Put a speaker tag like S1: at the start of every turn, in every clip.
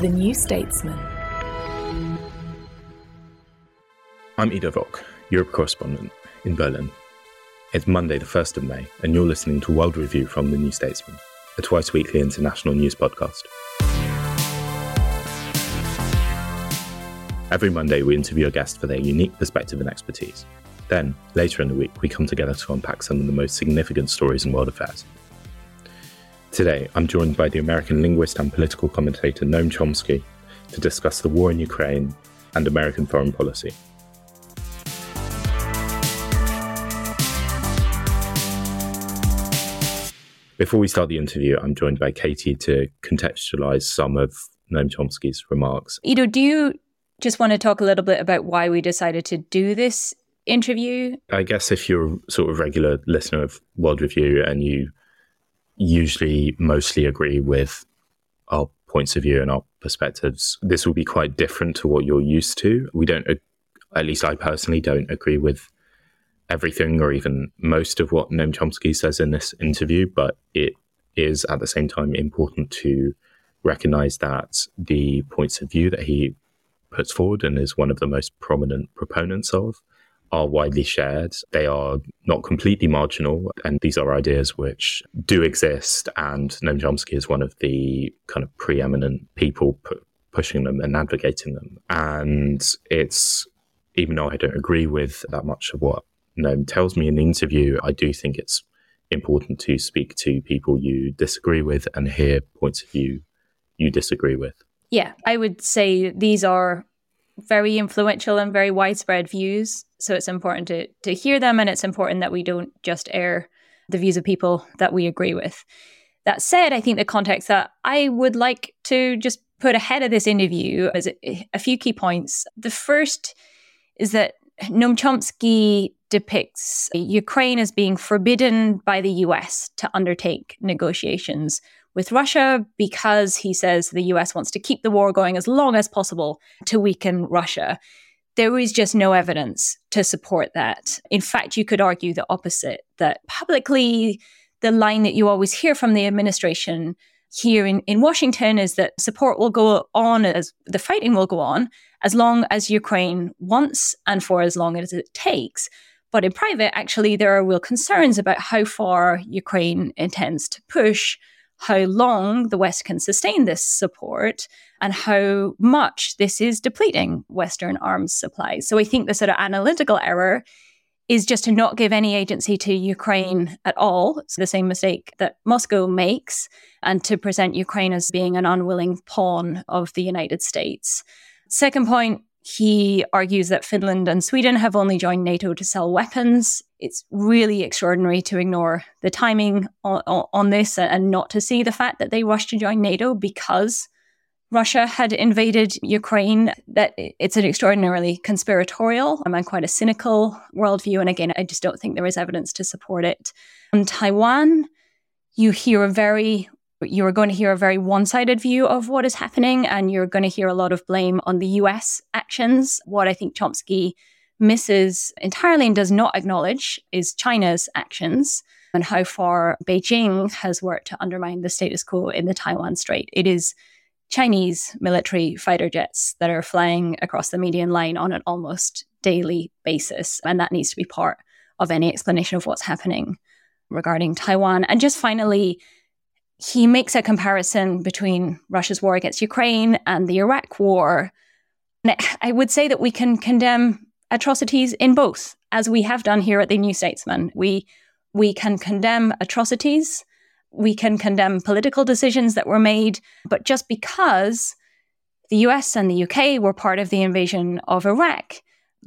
S1: The New Statesman.
S2: I'm Ido Vock, Europe correspondent in Berlin. It's Monday, the 1st of May, and you're listening to World Review from The New Statesman, a twice weekly international news podcast. Every Monday, we interview a guest for their unique perspective and expertise. Then, later in the week, we come together to unpack some of the most significant stories in world affairs. Today, I'm joined by the American linguist and political commentator Noam Chomsky to discuss the war in Ukraine and American foreign policy. Before we start the interview, I'm joined by Katie to contextualize some of Noam Chomsky's remarks.
S3: Ido, do you just want to talk a little bit about why we decided to do this interview?
S2: I guess if you're sort of regular listener of World Review and you usually mostly agree with our points of view and our perspectives, this will be quite different to what you're used to. We don't, at least I personally don't agree with everything or even most of what Noam Chomsky says in this interview, but it is at the same time important to recognize that the points of view that he puts forward and is one of the most prominent proponents of are widely shared. They are not completely marginal, and these are ideas which do exist. And Noam Chomsky is one of the kind of preeminent people pu- pushing them and advocating them. And it's even though I don't agree with that much of what Noam tells me in the interview, I do think it's important to speak to people you disagree with and hear points of view you disagree with.
S3: Yeah, I would say these are very influential and very widespread views. So it's important to, to hear them and it's important that we don't just air the views of people that we agree with. That said, I think the context that I would like to just put ahead of this interview is a few key points. The first is that Noam Chomsky depicts Ukraine as being forbidden by the US to undertake negotiations with Russia because he says the US wants to keep the war going as long as possible to weaken Russia. There is just no evidence to support that. In fact, you could argue the opposite that publicly, the line that you always hear from the administration here in, in Washington is that support will go on as the fighting will go on as long as Ukraine wants and for as long as it takes. But in private, actually, there are real concerns about how far Ukraine intends to push, how long the West can sustain this support, and how much this is depleting Western arms supplies. So I think the sort of analytical error is just to not give any agency to Ukraine at all. It's the same mistake that Moscow makes, and to present Ukraine as being an unwilling pawn of the United States. Second point, he argues that Finland and Sweden have only joined NATO to sell weapons. It's really extraordinary to ignore the timing on, on, this and not to see the fact that they rushed to join NATO because Russia had invaded Ukraine. That it's an extraordinarily conspiratorial um, and quite a cynical worldview. And again, I just don't think there is evidence to support it. On Taiwan, you hear a very you're going to hear a very one sided view of what is happening, and you're going to hear a lot of blame on the US actions. What I think Chomsky misses entirely and does not acknowledge is China's actions and how far Beijing has worked to undermine the status quo in the Taiwan Strait. It is Chinese military fighter jets that are flying across the median line on an almost daily basis. And that needs to be part of any explanation of what's happening regarding Taiwan. And just finally, he makes a comparison between Russia's war against Ukraine and the Iraq war. And I would say that we can condemn atrocities in both, as we have done here at the New Statesman. We we can condemn atrocities, we can condemn political decisions that were made, but just because the US and the UK were part of the invasion of Iraq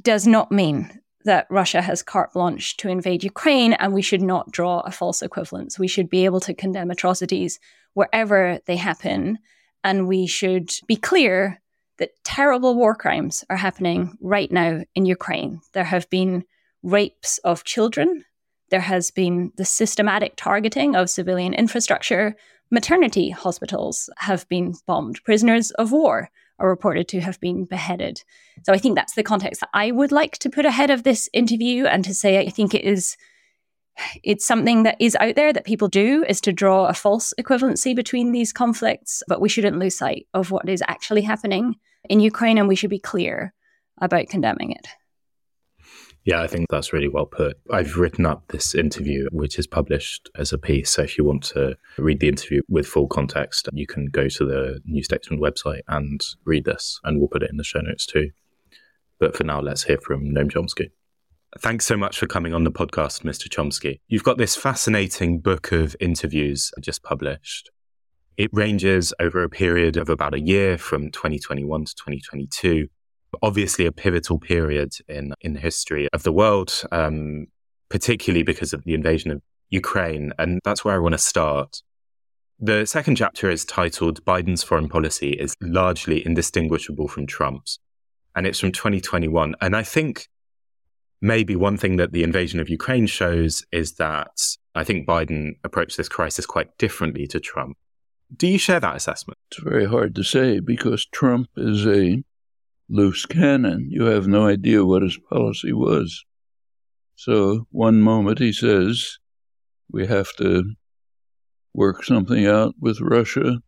S3: does not mean that Russia has carte blanche to invade Ukraine, and we should not draw a false equivalence. We should be able to condemn atrocities wherever they happen, and we should be clear that terrible war crimes are happening right now in Ukraine. There have been rapes of children, there has been the systematic targeting of civilian infrastructure. Maternity hospitals have been bombed. Prisoners of war are reported to have been beheaded. So I think that's the context that I would like to put ahead of this interview and to say I think it is it's something that is out there that people do is to draw a false equivalency between these conflicts, but we shouldn't lose sight of what is actually happening in Ukraine and we should be clear about condemning it.
S2: Yeah, I think that's really well put. I've written up this interview, which is published as a piece. So if you want to read the interview with full context, you can go to the New Statesman website and read this, and we'll put it in the show notes too. But for now, let's hear from Noam Chomsky. Thanks so much for coming on the podcast, Mr. Chomsky. You've got this fascinating book of interviews just published. It ranges over a period of about a year from 2021 to 2022 obviously a pivotal period in in history of the world, um, particularly because of the invasion of Ukraine, and that's where I want to start. The second chapter is titled Biden's Foreign Policy is largely indistinguishable from Trump's, and it's from 2021. And I think maybe one thing that the invasion of Ukraine shows is that I think Biden approached this crisis quite differently to Trump. Do you share that assessment?
S1: It's very hard to say because Trump is a loose cannon. You have no idea what his policy was. So one moment he says, we have to work something out with Russia.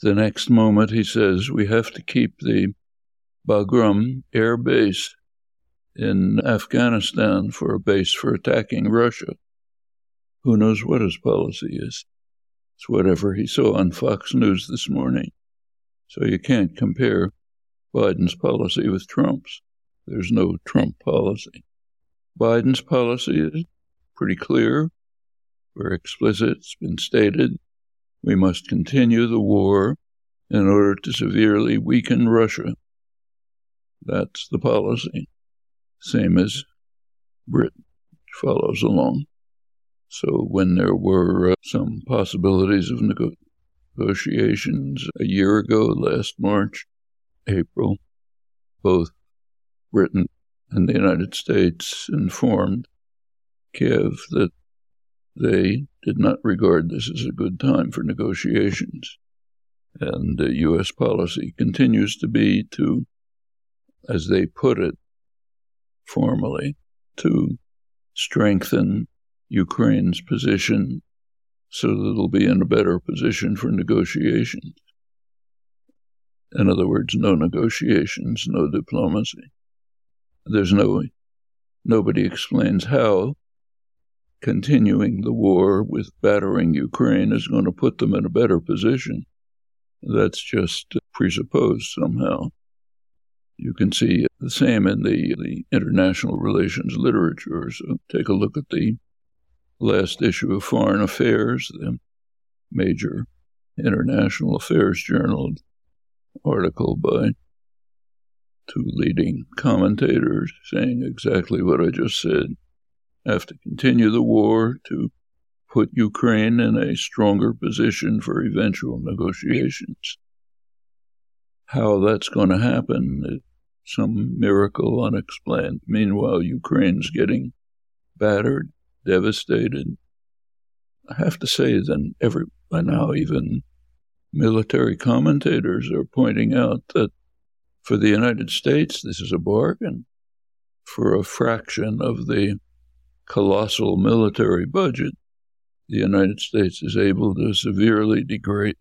S1: The next moment he says, we have to keep the Bagram air base in Afghanistan for a base for attacking Russia. Who knows what his policy is? It's whatever he saw on Fox News this morning. So you can't compare Biden's policy with Trump's. There's no Trump policy. Biden's policy is pretty clear, very explicit. It's been stated. We must continue the war in order to severely weaken Russia. That's the policy. Same as Britain follows along. So when there were uh, some possibilities of nego- negotiations a year ago, last March, April, both Britain and the United States informed Kiev that they did not regard this as a good time for negotiations. And U.S. policy continues to be to, as they put it formally, to strengthen Ukraine's position so that it'll be in a better position for negotiations. In other words, no negotiations, no diplomacy. There's no, nobody explains how continuing the war with battering Ukraine is going to put them in a better position. That's just presupposed somehow. You can see the same in the, the international relations literature. So take a look at the last issue of Foreign Affairs, the major international affairs journal article by two leading commentators saying exactly what I just said. Have to continue the war to put Ukraine in a stronger position for eventual negotiations. How that's going to happen, some miracle unexplained. Meanwhile, Ukraine's getting battered, devastated. I have to say that every by now even military commentators are pointing out that for the United States, this is a bargain. For a fraction of the colossal military budget, the United States is able to severely degrade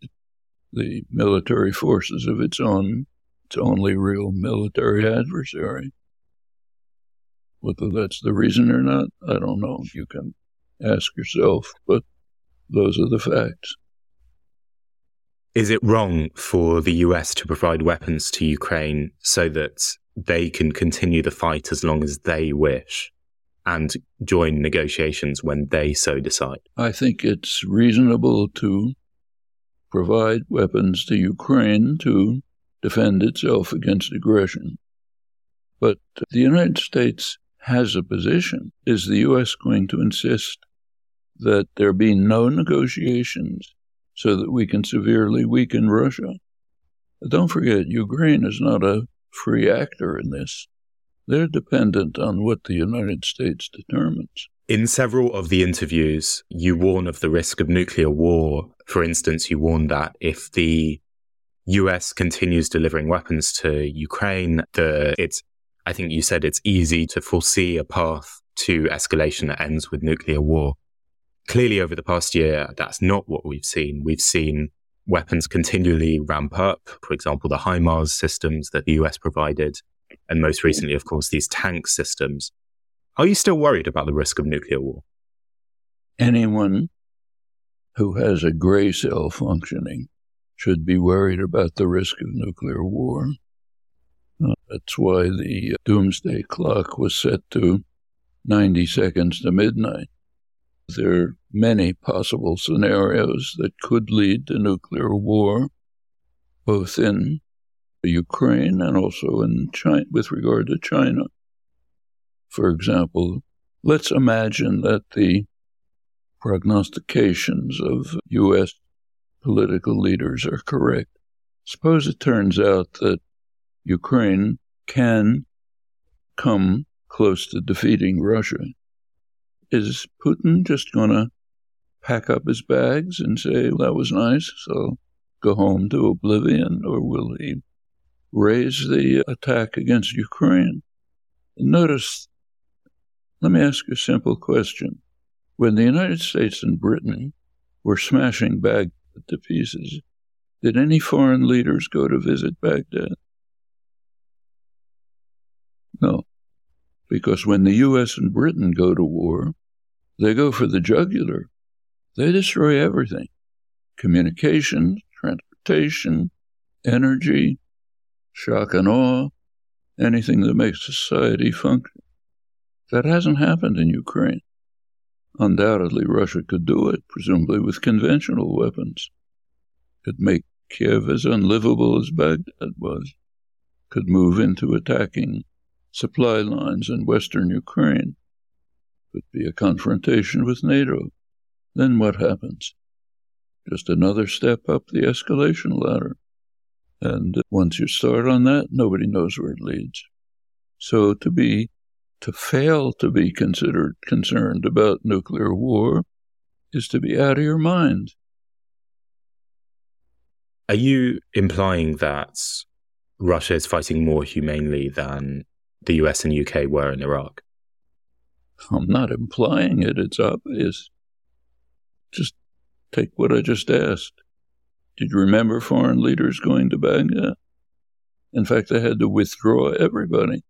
S1: the military forces of its own, its only real military adversary. Whether that's the reason or not, I don't know. You can ask yourself, but those are the facts.
S2: Is it wrong for the US to provide weapons to Ukraine so that they can continue the fight as long as they wish and join negotiations when they so decide?
S1: I think it's reasonable to provide weapons to Ukraine to defend itself against aggression. But the United States has a position. Is the U.S. going to insist that there be no negotiations so that we can severely weaken Russia? Don't forget, Ukraine is not a free actor in this. They're dependent on what the United States determines.
S2: In several of the interviews, you warn of the risk of nuclear war. For instance, you warn that if the US continues delivering weapons to Ukraine, the it's I think you said it's easy to foresee a path to escalation that ends with nuclear war. Clearly, over the past year, that's not what we've seen. We've seen weapons continually ramp up. For example, the HIMARS systems that the US provided, and most recently, of course, these tank systems. Are you still worried about the risk of nuclear war?
S1: Anyone who has a gray cell functioning should be worried about the risk of nuclear war. Uh, that's why the doomsday clock was set to 90 seconds to midnight. There are many possible scenarios that could lead to nuclear war, both in Ukraine and also in China, with regard to China. For example, let's imagine that the prognostications of U.S. political leaders are correct. Suppose it turns out that Ukraine can come close to defeating Russia. Is Putin just going to pack up his bags and say, that was nice, so go home to oblivion, or will he raise the attack against Ukraine? Notice, let me ask a simple question. When the United States and Britain were smashing Baghdad to pieces, did any foreign leaders go to visit Baghdad? No. Because when the U.S. and Britain go to war, they go for the jugular. They destroy everything communication, transportation, energy, shock and awe, anything that makes society function. That hasn't happened in Ukraine. Undoubtedly, Russia could do it, presumably with conventional weapons. Could make Kiev as unlivable as Baghdad was. Could move into attacking supply lines in western Ukraine. Could be a confrontation with NATO. Then what happens? Just another step up the escalation ladder. And uh, once you start on that, nobody knows where it leads. So to be, to fail to be considered concerned about nuclear war is to be out of your mind.
S2: Are you implying that Russia is fighting more humanely than the US and UK were in Iraq?
S1: I'm not implying it, it's obvious. Just take what I just asked. Did you remember foreign leaders going to Baghdad? In fact, they had to withdraw everybody,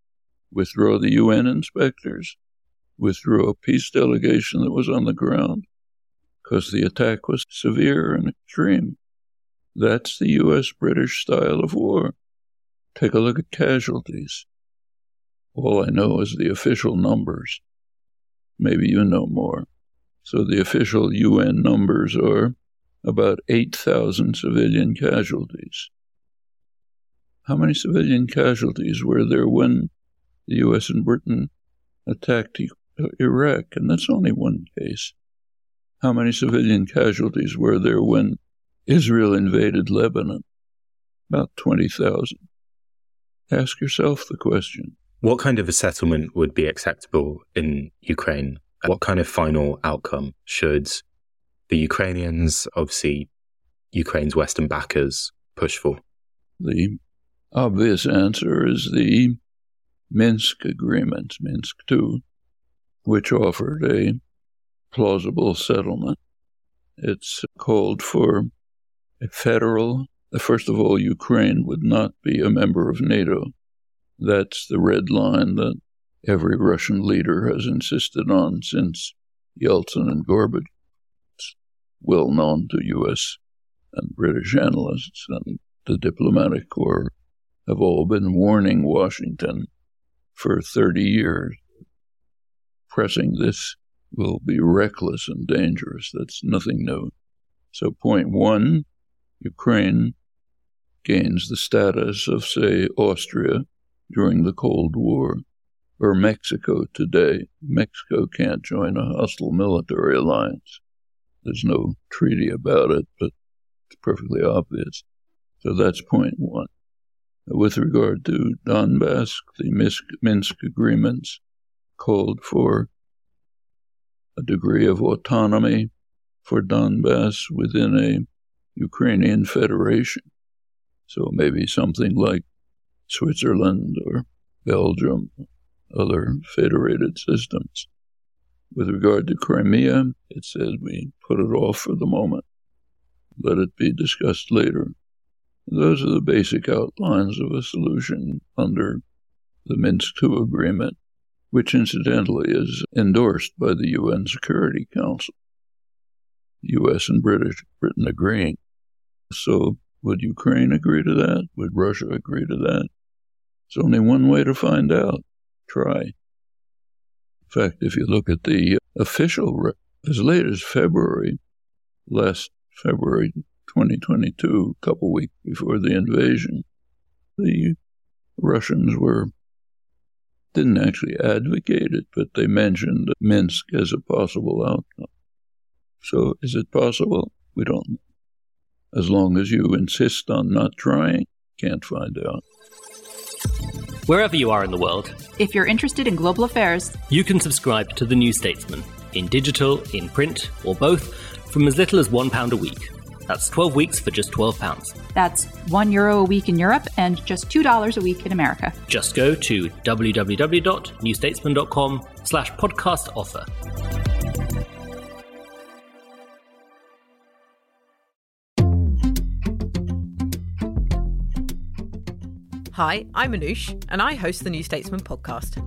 S1: withdraw the UN inspectors, withdraw a peace delegation that was on the ground, because the attack was severe and extreme. That's the US British style of war. Take a look at casualties. All I know is the official numbers. Maybe you know more. So the official UN numbers are about 8,000 civilian casualties. How many civilian casualties were there when the US and Britain attacked uh, Iraq? And that's only one case. How many civilian casualties were there when Israel invaded Lebanon? About 20,000. Ask yourself the question
S2: what kind of a settlement would be acceptable in Ukraine? What kind of final outcome should the Ukrainians, obviously Ukraine's Western backers, push for?
S1: The obvious answer is the Minsk agreement, Minsk II, which offered a plausible settlement. It's called for a federal, first of all, Ukraine would not be a member of NATO. That's the red line that every Russian leader has insisted on since Yeltsin and Gorbachev. It's well known to U.S. and British analysts and the diplomatic corps have all been warning Washington for 30 years. Pressing this will be reckless and dangerous. That's nothing new. So, point one Ukraine gains the status of, say, Austria during the Cold War, or Mexico today. Mexico can't join a hostile military alliance. There's no treaty about it, but it's perfectly obvious. So that's point one. With regard to Donbass, the Minsk agreements called for a degree of autonomy for Donbass within a Ukrainian federation. So maybe something like Switzerland or Belgium, other federated systems. With regard to Crimea, it says we put it off for the moment. Let it be discussed later. Those are the basic outlines of a solution under the Minsk II agreement, which incidentally is endorsed by the UN Security Council. U.S. and British Britain agreeing. So, would Ukraine agree to that? Would Russia agree to that? There's only one way to find out. Try. In fact, if you look at the official, as late as February, last February 2022, a couple weeks before the invasion, the Russians were didn't actually advocate it, but they mentioned Minsk as a possible outcome. So is it possible? We don't know. As long as you insist on not trying, can't find out.
S4: Wherever you are in the world,
S5: if you're interested in global affairs,
S4: you can subscribe to The New Statesman in digital, in print, or both from as little as £1 a week. That's 12 weeks for just £12.
S5: That's 1 euro a week in Europe and just $2 a week in America.
S4: Just go to www.newstatesman.com slash podcast offer.
S6: Hi, I'm Anoosh, and I host the New Statesman podcast.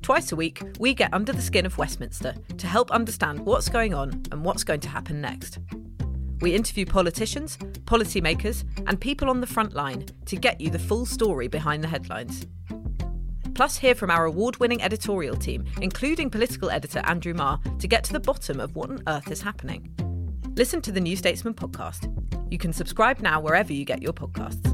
S6: Twice a week, we get under the skin of Westminster to help understand what's going on and what's going to happen next. We interview politicians, policymakers, and people on the front line to get you the full story behind the headlines. Plus, hear from our award winning editorial team, including political editor Andrew Marr, to get to the bottom of what on earth is happening. Listen to the New Statesman podcast. You can subscribe now wherever you get your podcasts.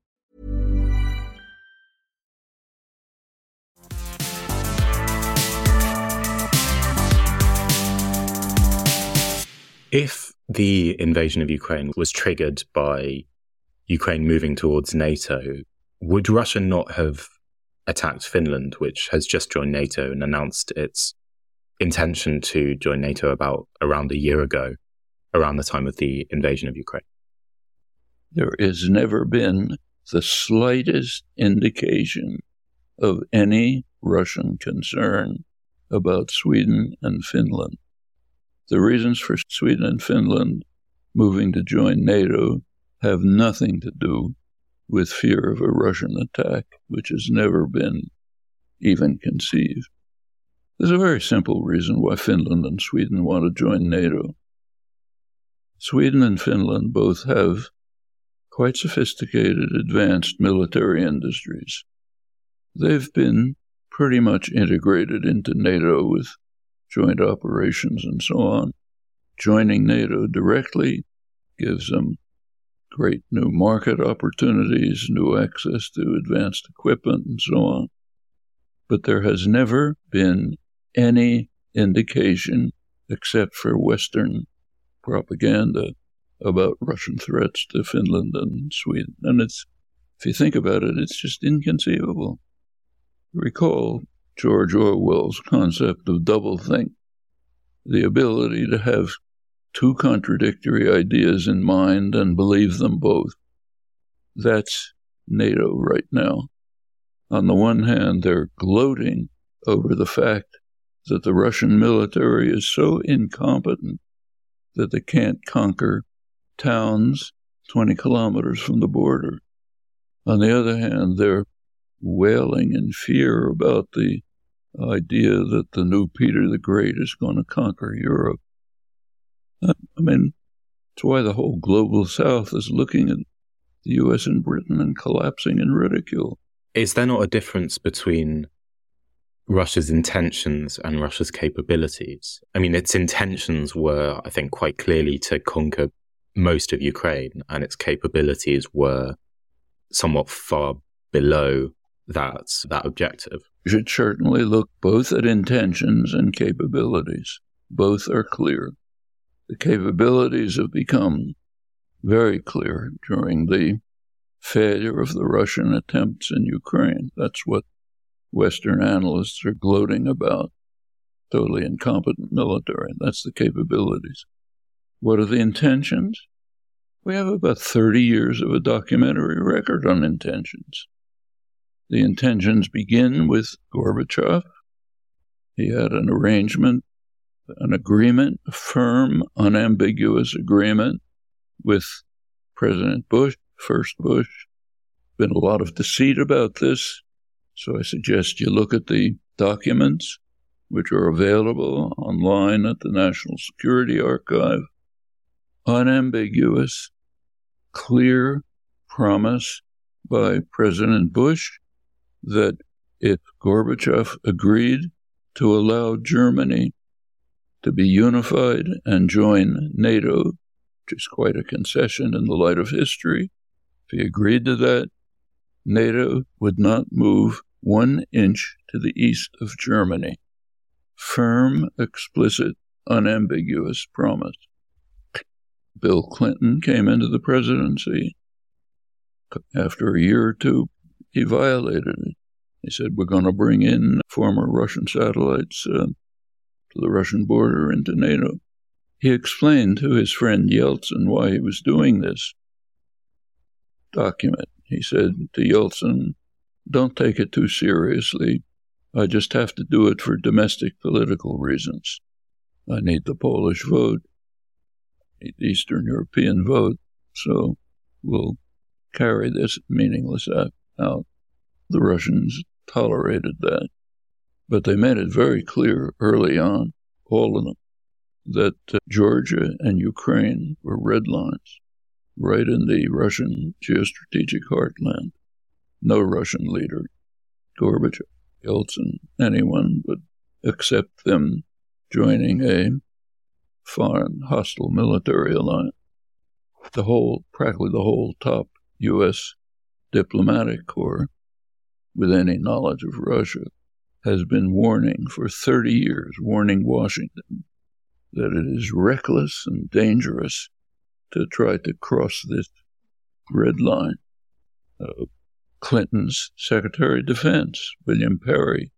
S2: If the invasion of Ukraine was triggered by Ukraine moving towards NATO, would Russia not have attacked Finland, which has just joined NATO and announced its intention to join NATO about around a year ago, around the time of the invasion of Ukraine.
S1: There has never been the slightest indication of any Russian concern about Sweden and Finland. The reasons for Sweden and Finland moving to join NATO have nothing to do with fear of a Russian attack, which has never been even conceived. There's a very simple reason why Finland and Sweden want to join NATO. Sweden and Finland both have quite sophisticated, advanced military industries. They've been pretty much integrated into NATO with joint operations and so on. Joining NATO directly gives them great new market opportunities, new access to advanced equipment, and so on. But there has never been any indication, except for Western propaganda, about Russian threats to Finland and Sweden. And it's, if you think about it, it's just inconceivable. Recall George Orwell's concept of doublethink, the ability to have two contradictory ideas in mind and believe them both. That's NATO right now. On the one hand, they're gloating over the fact that the Russian military is so incompetent that they can't conquer towns 20 kilometers from the border. On the other hand, they're wailing in fear about the idea that the new Peter the Great is going to conquer Europe. Uh, I mean, it's why the whole global south is looking at the US and Britain and collapsing in ridicule.
S2: Is there not a difference between Russia's intentions and Russia's capabilities? I mean, its intentions were, I think, quite clearly to conquer most of Ukraine, and its capabilities were somewhat far below that that objective.
S1: You should certainly look both at intentions and capabilities. Both are clear. The capabilities have become very clear during the failure of the Russian attempts in Ukraine. That's what Western analysts are gloating about. Totally incompetent military. That's the capabilities. What are the intentions? We have about 30 years of a documentary record on intentions. The intentions begin with Gorbachev. He had an arrangement, an agreement, a firm, unambiguous agreement with President Bush, first Bush. Been a lot of deceit about this, so I suggest you look at the documents which are available online at the National Security Archive unambiguous, clear promise by President Bush that if Gorbachev agreed to allow Germany to be unified and join NATO, which is quite a concession in the light of history, if he agreed to that, NATO would not move one inch to the east of Germany. Firm, explicit, unambiguous promise. Bill Clinton came into the presidency. After a year or two, he violated it. He said, We're going to bring in former Russian satellites uh, to the Russian border into NATO. He explained to his friend Yeltsin why he was doing this document. He said to Yeltsin, Don't take it too seriously. I just have to do it for domestic political reasons. I need the Polish vote. The Eastern European vote, so we'll carry this meaningless act The Russians tolerated that, but they made it very clear early on, all of them, that uh, Georgia and Ukraine were red lines, right in the Russian geostrategic heartland. No Russian leader, Gorbachev, Yeltsin, anyone would accept them joining a foreign hostile military alliance. The whole, practically the whole top U.S. diplomatic corps, with any knowledge of Russia, has been warning for 30 years, warning Washington that it is reckless and dangerous to try to cross this red line. Uh, Clinton's Secretary of Defense, William Perry,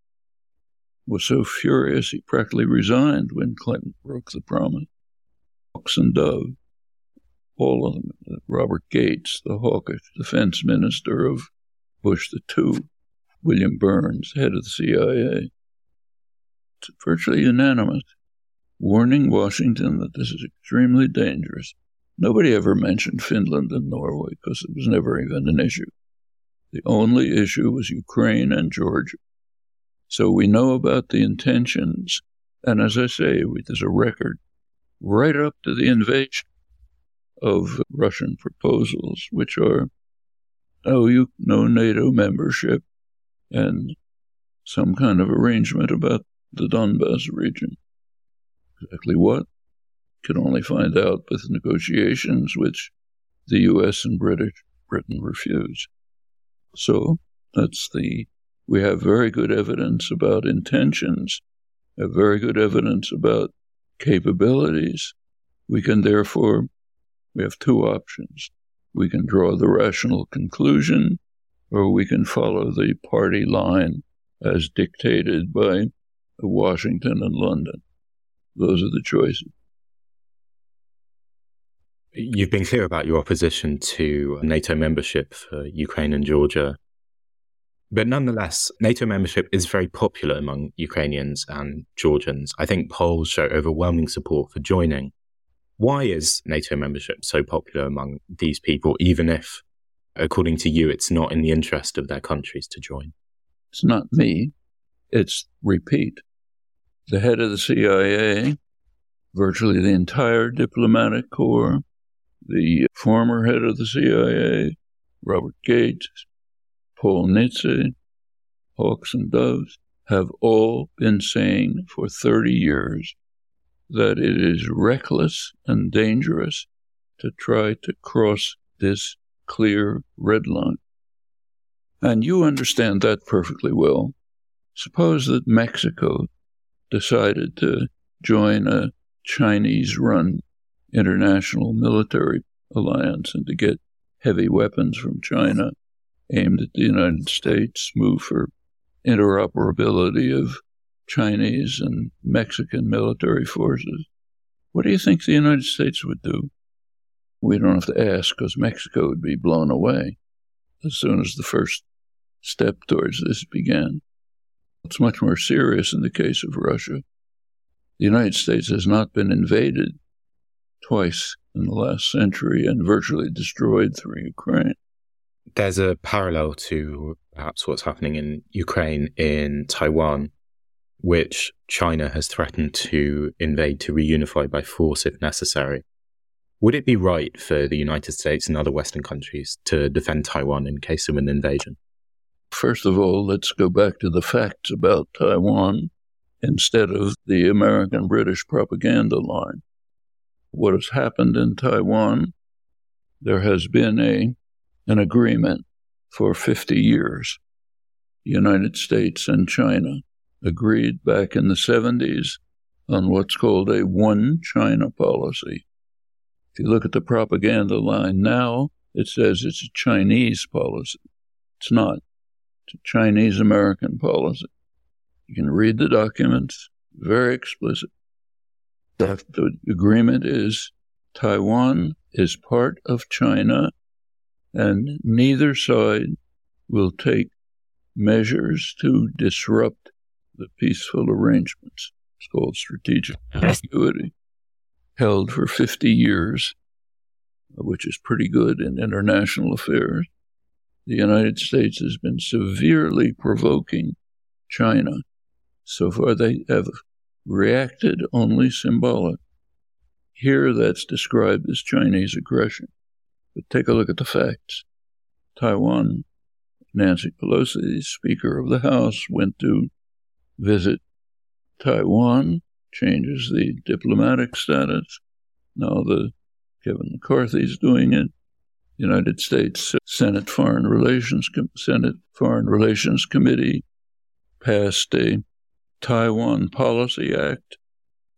S1: was so furious he practically resigned when Clinton broke the promise. Hawks and Dove, all of them, Robert Gates, the hawkish defense minister of Bush the Two, William Burns, head of the CIA. It's virtually unanimous, warning Washington that this is extremely dangerous. Nobody ever mentioned Finland and Norway because it was never even an issue. The only issue was Ukraine and Georgia. So we know about the intentions, and as I say, there's a record right up to the invasion of Russian proposals, which are oh, you no NATO membership and some kind of arrangement about the Donbass region. Exactly what? Can only find out with negotiations which the US and British Britain refuse. So that's the we have very good evidence about intentions, have very good evidence about capabilities. We can therefore we have two options. We can draw the rational conclusion, or we can follow the party line as dictated by Washington and London. Those are the choices.
S2: You've been clear about your opposition to NATO membership for Ukraine and Georgia. But nonetheless, NATO membership is very popular among Ukrainians and Georgians. I think polls show overwhelming support for joining. Why is NATO membership so popular among these people, even if, according to you, it's not in the interest of their countries to join?
S1: It's not me. It's repeat. The head of the CIA, virtually the entire diplomatic corps, the former head of the CIA, Robert Gates, Paul Nitze, Hawks and Doves, have all been saying for 30 years that it is reckless and dangerous to try to cross this clear red line. And you understand that perfectly well. Suppose that Mexico decided to join a Chinese run international military alliance and to get heavy weapons from China aimed at the United States, move for interoperability of Chinese and Mexican military forces. What do you think the United States would do? We don't have to ask because Mexico would be blown away as soon as the first step towards this began. It's much more serious in the case of Russia. The United States has not been invaded twice in the last century and virtually destroyed through Ukraine.
S2: There's a parallel to perhaps what's happening in Ukraine in Taiwan which China has threatened to invade to reunify by force if necessary. Would it be right for the United States and other Western countries to defend Taiwan in case of an invasion?
S1: First of all, let's go back to the facts about Taiwan instead of the American British propaganda line. What has happened in Taiwan? There has been a, an agreement for 50 years, the United States and China agreed back in the 70s on what's called a one China policy. If you look at the propaganda line now, it says it's a Chinese policy. It's not. It's a Chinese American policy. You can read the documents, very explicit. The, the agreement is Taiwan is part of China, and neither side will take measures to disrupt the peaceful arrangements. It's called strategic continuity, held for 50 years, which is pretty good in international affairs. The United States has been severely provoking China. So far, they have reacted only symbolic. Here, that's described as Chinese aggression. But take a look at the facts. Taiwan, Nancy Pelosi, Speaker of the House, went to visit Taiwan, changes the diplomatic status. Now the Kevin McCarthy's doing it. United States Senate Foreign Relations Senate Foreign Relations Committee passed a Taiwan Policy Act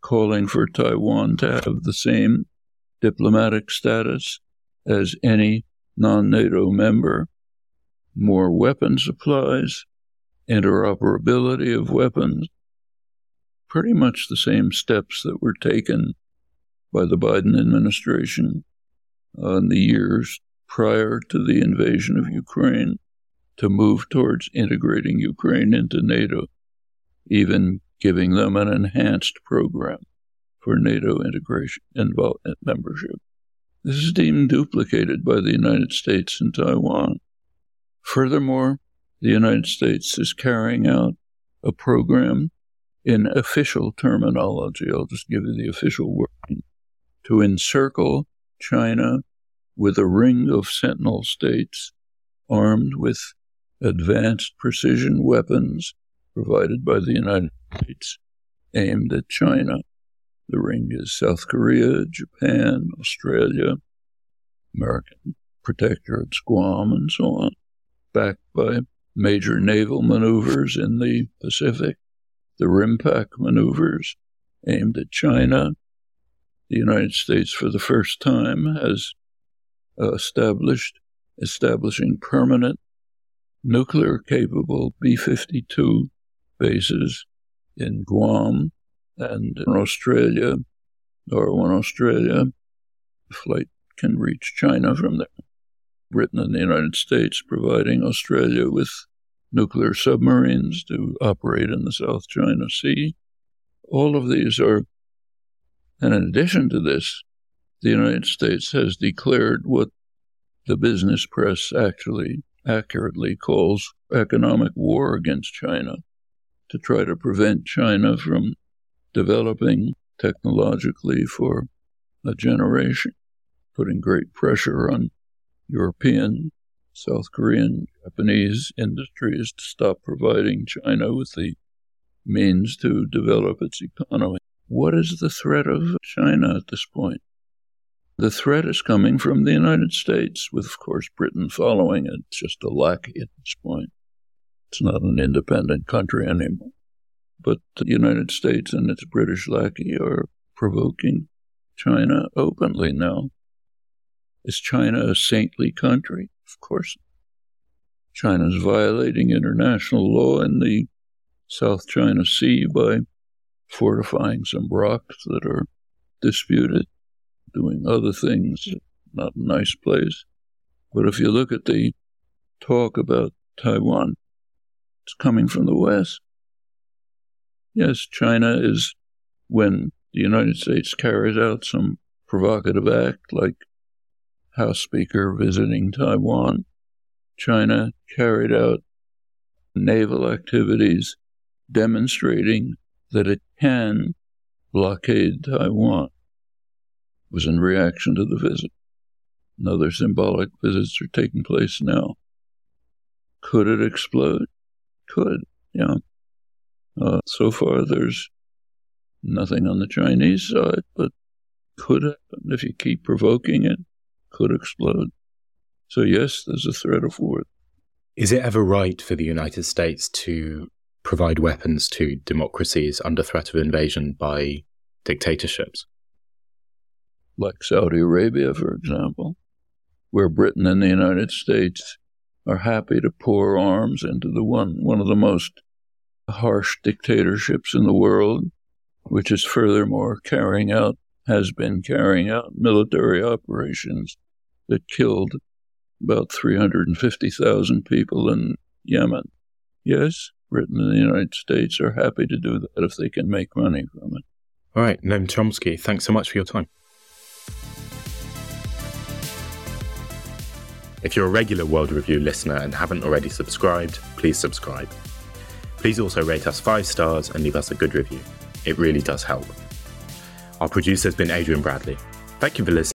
S1: calling for Taiwan to have the same diplomatic status as any non-NATO member, more weapon supplies, interoperability of weapons, pretty much the same steps that were taken by the Biden administration in the years prior to the invasion of Ukraine to move towards integrating Ukraine into NATO, even giving them an enhanced program for NATO integration and membership. This is deemed duplicated by the United States and Taiwan. Furthermore, the United States is carrying out a program in official terminology. I'll just give you the official wording to encircle China with a ring of sentinel states armed with advanced precision weapons provided by the United States aimed at China. The ring is South Korea, Japan, Australia, American protectorates, Guam, and so on, backed by major naval maneuvers in the Pacific, the RIMPAC maneuvers aimed at China. The United States, for the first time, has uh, established establishing permanent nuclear capable B 52 bases in Guam and in Australia, or Australia, flight can reach China from there. Britain and the United States providing Australia with nuclear submarines to operate in the South China Sea. All of these are, and in addition to this, the United States has declared what the business press actually accurately calls economic war against China to try to prevent China from developing technologically for a generation, putting great pressure on European, South Korean, Japanese industries to stop providing China with the means to develop its economy. What is the threat of China at this point? The threat is coming from the United States, with, of course, Britain following it. It's just a lackey at this point. It's not an independent country anymore. But the United States and its British lackey are provoking China openly now. Is China a saintly country? Of course. China is violating international law in the South China Sea by fortifying some rocks that are disputed doing other things, not a nice place. But if you look at the talk about Taiwan, it's coming from the West. Yes, China is when the United States carries out some provocative act like House Speaker visiting Taiwan, China carried out naval activities demonstrating that it can blockade Taiwan It was in reaction to the visit. And other symbolic visits are taking place now. Could it explode? Could, yeah. Uh, so far, there's nothing on the Chinese side, but could happen if you keep provoking it, could explode. So, yes, there's a threat of war.
S2: Is it ever right for the United States to provide weapons to democracies under threat of invasion by dictatorships?
S1: like Saudi Arabia, for example, where Britain and the United States are happy to pour arms into the one, one of the most harsh dictatorships in the world, which is furthermore carrying out, has been carrying out military operations that killed about 350,000 people in Yemen. Yes, Britain and the United States are happy to do that if they can make money from it.
S2: All right, Noam Chomsky, thanks so much for your time. If you're a regular World Review listener and haven't already subscribed, please subscribe. Please also rate us five stars and leave us a good review. It really does help. Our producer has been Adrian Bradley. Thank you for listening.